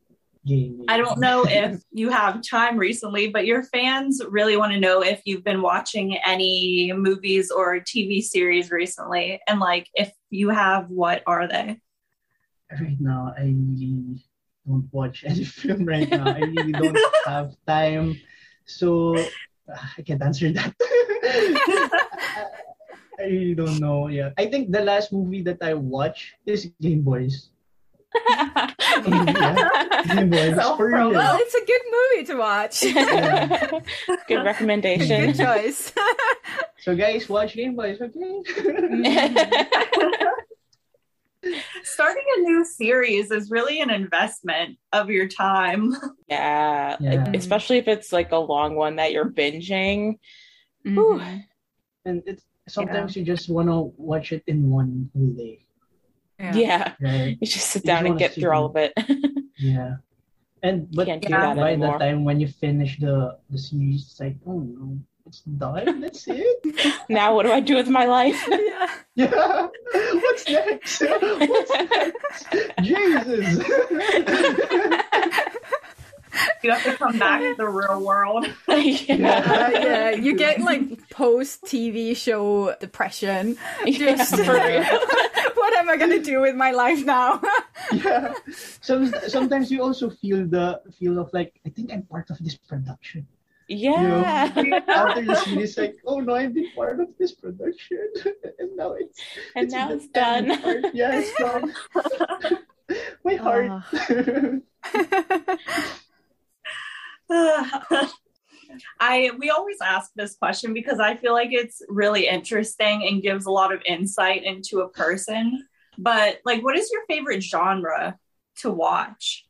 I don't know if you have time recently, but your fans really want to know if you've been watching any movies or TV series recently. And like, if you have, what are they? right now I really don't watch any film right now. I really don't have time. So uh, I can't answer that. I really don't know. Yeah. I think the last movie that I watched is Game Boys. yeah. Game Boys. For real. well, it's a good movie to watch. Good recommendation. good choice. So guys, watch Game Boys, okay? Starting a new series is really an investment of your time. yeah, Yeah. like, especially if it's like a long one that you're binging. Whew. Mhm. and it's sometimes you just wanna watch it in one whole day. Yeah. Right? You just sit You just down and get sit through all of it. Yeah. And but Can't do by that the anymore. time when you finish the the series, it's like, oh no, it's done. That's it. now what do I do with my life? Yeah. Yeah. What's next? What's next? Jesus. You have to come back to the real world. yeah. Yeah, you get like post TV show depression. Yeah, Just for real. what am I gonna do with my life now? yeah. Some, sometimes you also feel the feel of like, I think I'm part of this production. Yeah. After the series, like, oh no, I've been part of this production, and now it's And now it's done. end part. Yeah, it's done. My heart. Ah. I we always ask this question because I feel like it's really interesting and gives a lot of insight into a person. But like what is your favorite genre to watch?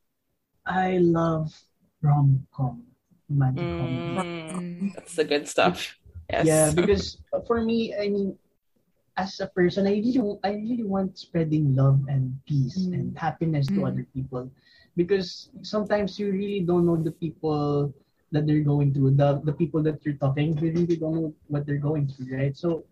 I love rom com, romantic comedy. Mm, that's the good stuff. Yes. Yeah, because for me, I mean, as a person, I really, I really want spreading love and peace and happiness to Mm. other people, because sometimes you really don't know the people that they're going through, the the people that you're talking, you really don't know what they're going through, right? So,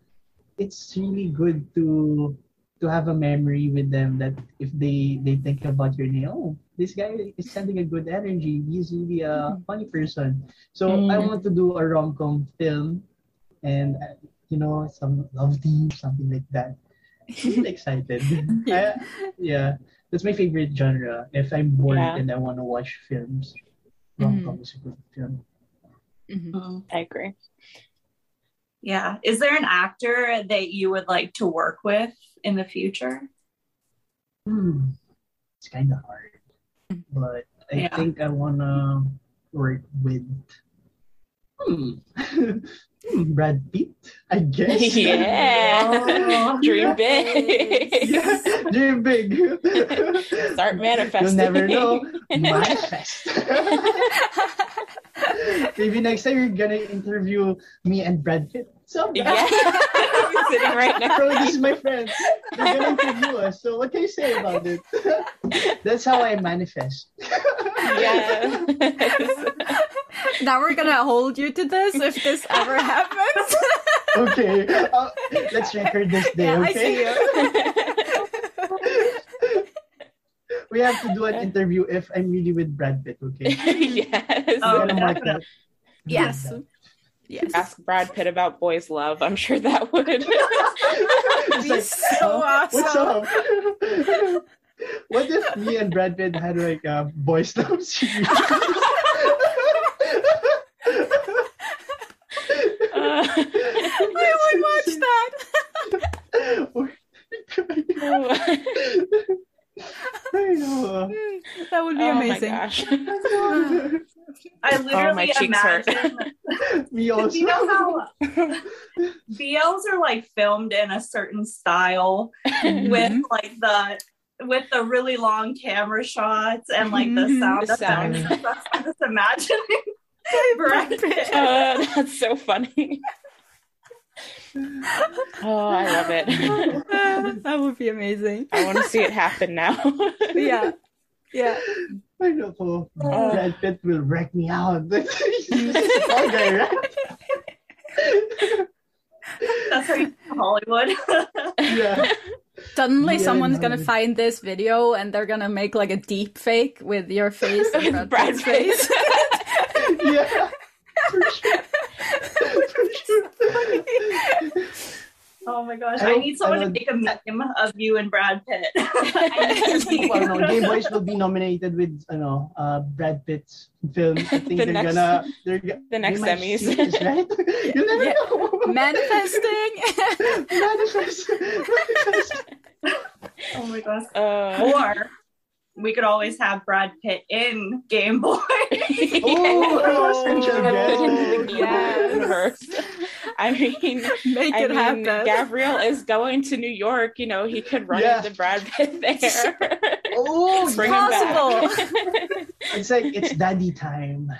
it's really good to to have a memory with them that if they they think about your name, oh, this guy is sending a good energy. He's really a funny person. So I Mm. want to do a rom com film, and uh, you know some love team, something like that. I'm really excited. I- yeah, that's my favorite genre. If I'm bored Yeah. and I want to watch films, rom com is a good film. I agree. Yeah. Is there an actor that you would like to work with in the future? Hmm. It's kind of hard, but I Yeah. think I wanna work with hmm. Brad Pitt. I guess. yeah. Oh. Dream big. yeah, dream big. Start manifesting. You'll never know. Manifest. Maybe next time you're gonna interview me and Brad Pitt. So Yeah. Sitting right now. Bro, this is my friend. They're gonna interview us. So what can you say about it? That's how I manifest. Yes. now we're gonna hold you to this if this ever happens. Okay. Uh, let's record this day, yeah, I okay? see you. We have to do an interview if I'm really with Brad Pitt, okay? yes. Oh, We're gonna mark that. Yes. Yes. Ask Brad Pitt about boys' love. I'm sure that would. Be like, so "Huh? What's awesome." up? what if me and Brad Pitt had like a boys' love series? Uh, I would watch that. Know. That would be oh my amazing. gosh. I literally Oh, my cheeks hurt. imagine. Me also. you know how BLs are like filmed in a certain style with like the with the really long camera shots and like the Mhm. sound The effects. sound. That's- I'm just imagining Brad Pitt. Uh, that's so funny. oh, I love it. that would be amazing. I want to see it happen now. Yeah. Yeah. I know. Oh. Brad Pitt will wreck me out. He's just a tall guy, right? That's how you Hollywood. Yeah. Suddenly, Yeah, someone's gonna find this video and they're gonna make like a deep fake with your face and Brad, Brad Pitt's face. Yeah. For sure. For sure. oh my gosh. I I, need someone I to make a meme of you and Brad Pitt. I need to see Well, no, Game Boys will be nominated with ano, uh, Brad Pitt's film. I think The they're next- gonna they're the next they might Emmys. see this, right? you never Yeah. know. Manifesting. Manifest. Manifest. Oh my gosh. Uh, Or we could always have Brad Pitt in Game Boy. Oh, essential guest. Put into the Game Boy Yes. I mean, Make I it mean, happen. Gavreel is going to New York. You know, he could run Yeah. into Brad Pitt there. Oh, Bring possible. it's like it's daddy time.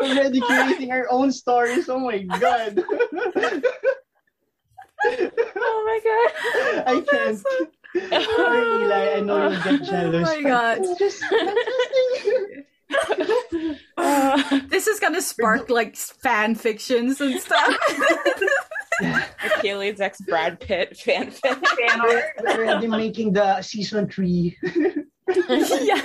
Already creating our own stories. Oh my god. Oh my god. I can't. Sorry, Eli. I know you'll get jealous. Oh my god. It's just fantastic. Uh, This is gonna spark like fan fictions and stuff. Achilles ex Brad Pitt fanfic. Fan art. We're already making the season three. yeah.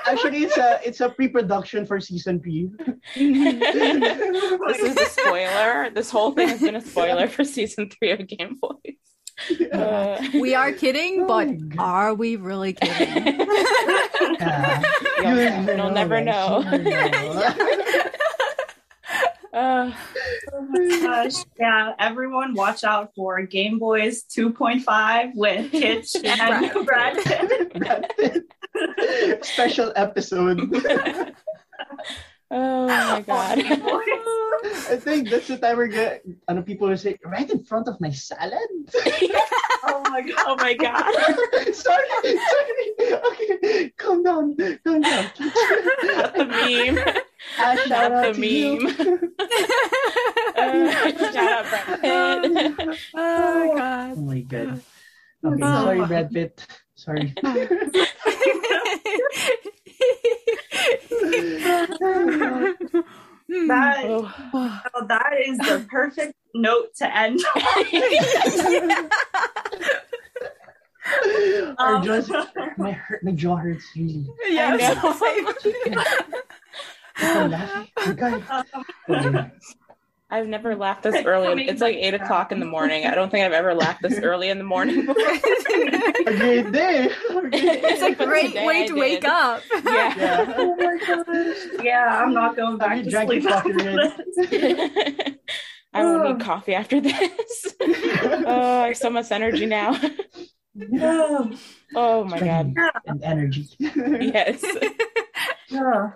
Actually, it's a it's a pre-production for season three. this is a spoiler. This whole thing has been a spoiler for season three of Game Boys. Uh, We are kidding, Oh but God. are we really kidding? Yeah. You'll- You'll you'll never know. You'll never know. Uh, Oh my gosh. Yeah, everyone watch out for Game Boys 2.5 with Kych and Brad Pitt. Brad Special episode. oh my god. I think that's the time we're gonna. Ano people will say right in front of my salad. Oh my god. oh my god. sorry, sorry. Okay, calm down, calm down. Not the meme. Ah, shout Not out the to meme. Uh, shout out Brad Pitt. oh god. Oh my god. Okay, Oh. sorry, Brad Pitt. Sorry. That, Oh. oh, that is the perfect note to end Our Um, jaws, my hurt, my jaw hurts really. yeah, I know. I'm laughing. God. Um, Okay. I've never mm. laughed this early. It's like eight o'clock in the morning. I don't think I've ever laughed this early in the morning. A great day. It's a great way to wake up. Yeah. Yeah. oh my gosh. Yeah, I'm not going back you to drank sleep after coffee this. I won't need coffee after this. Oh, I have so much energy now. Oh, Oh my god. And energy. Yes. yeah.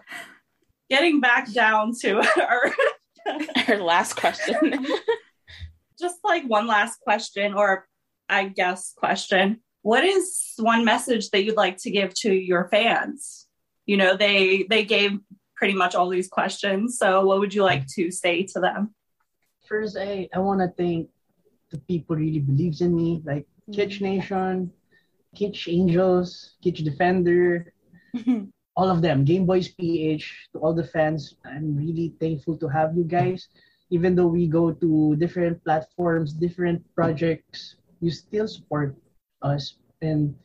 Getting back down to our Our last question. just like one last question or I guess question. What is one message that you'd like to give to your fans? You know, they they gave pretty much all these questions. So what would you like to say to them? First, I, I want to thank the people really believes in me, like Kych mm-hmm. Nation, Kych Angels, Kych Defender, all of them, Game Boys PH, to all the fans. I'm really thankful to have you guys. Even though we go to different platforms, different projects, you still support us. And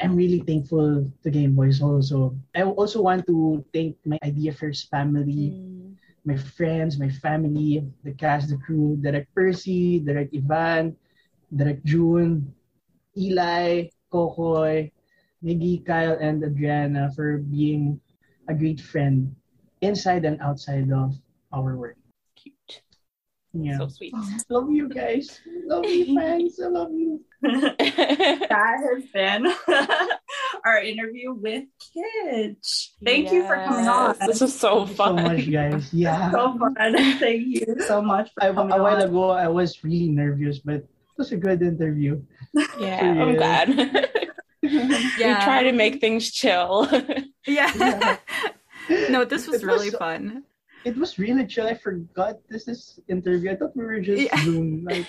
I'm really thankful to Game Boys also. I also want to thank my Idea First family, mm. my friends, my family, the cast, the crew, Direk Perci, Direk Ivan, Direk Jun, Eli, Kokoy, Miggy, Kyle, and Adriana for being a great friend inside and outside of our work. Cute. Yeah. So sweet. Love you guys. Love you, fans. I love you. that has been our our interview with Kych. Thank yes. you for coming on. This was so fun. so much, guys. Yeah. so fun. Thank you so much I, a while on. ago, I was really nervous, but it was a good interview. Yeah, I'm glad. Yeah. We try to make things chill. yeah. yeah. No, this was it really was, fun it was really chill. I forgot this is interview. I thought we were just yeah. Zoom, like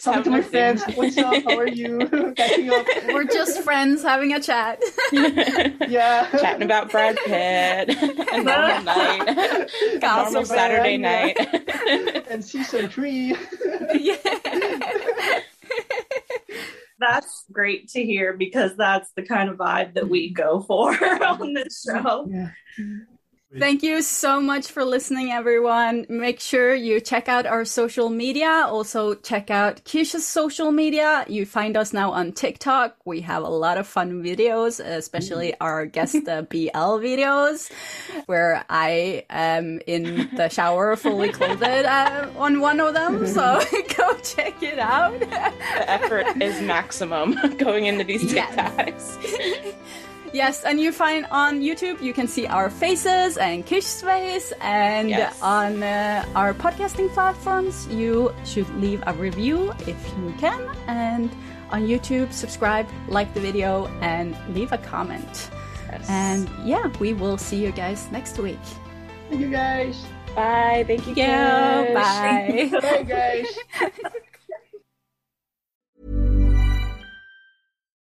talking to my friends. What's up? How are you? Catching up. We're just friends having a chat. yeah, chatting about Brad Pitt and normal night, normal Saturday night, and season three. yeah. That's great to hear because that's the kind of vibe that we go for on this show. Yeah. Thank you so much for listening, everyone. Make sure you check out our social media. Also, check out Kych's social media. You find us now on TikTok. We have a lot of fun videos, especially our guest uh, BL videos, where I am in the shower fully clothed uh, on one of them. So go check it out. the effort is maximum going into these TikToks. Yes. Yes, and you find on YouTube, you can see our faces and Kych's face, and yes. on uh, our podcasting platforms, you should leave a review if you can, and on YouTube, subscribe, like the video, and leave a comment. Yes. And yeah, we will see you guys next week. Thank you, guys. Bye. Thank you, guys. Bye. Bye, guys.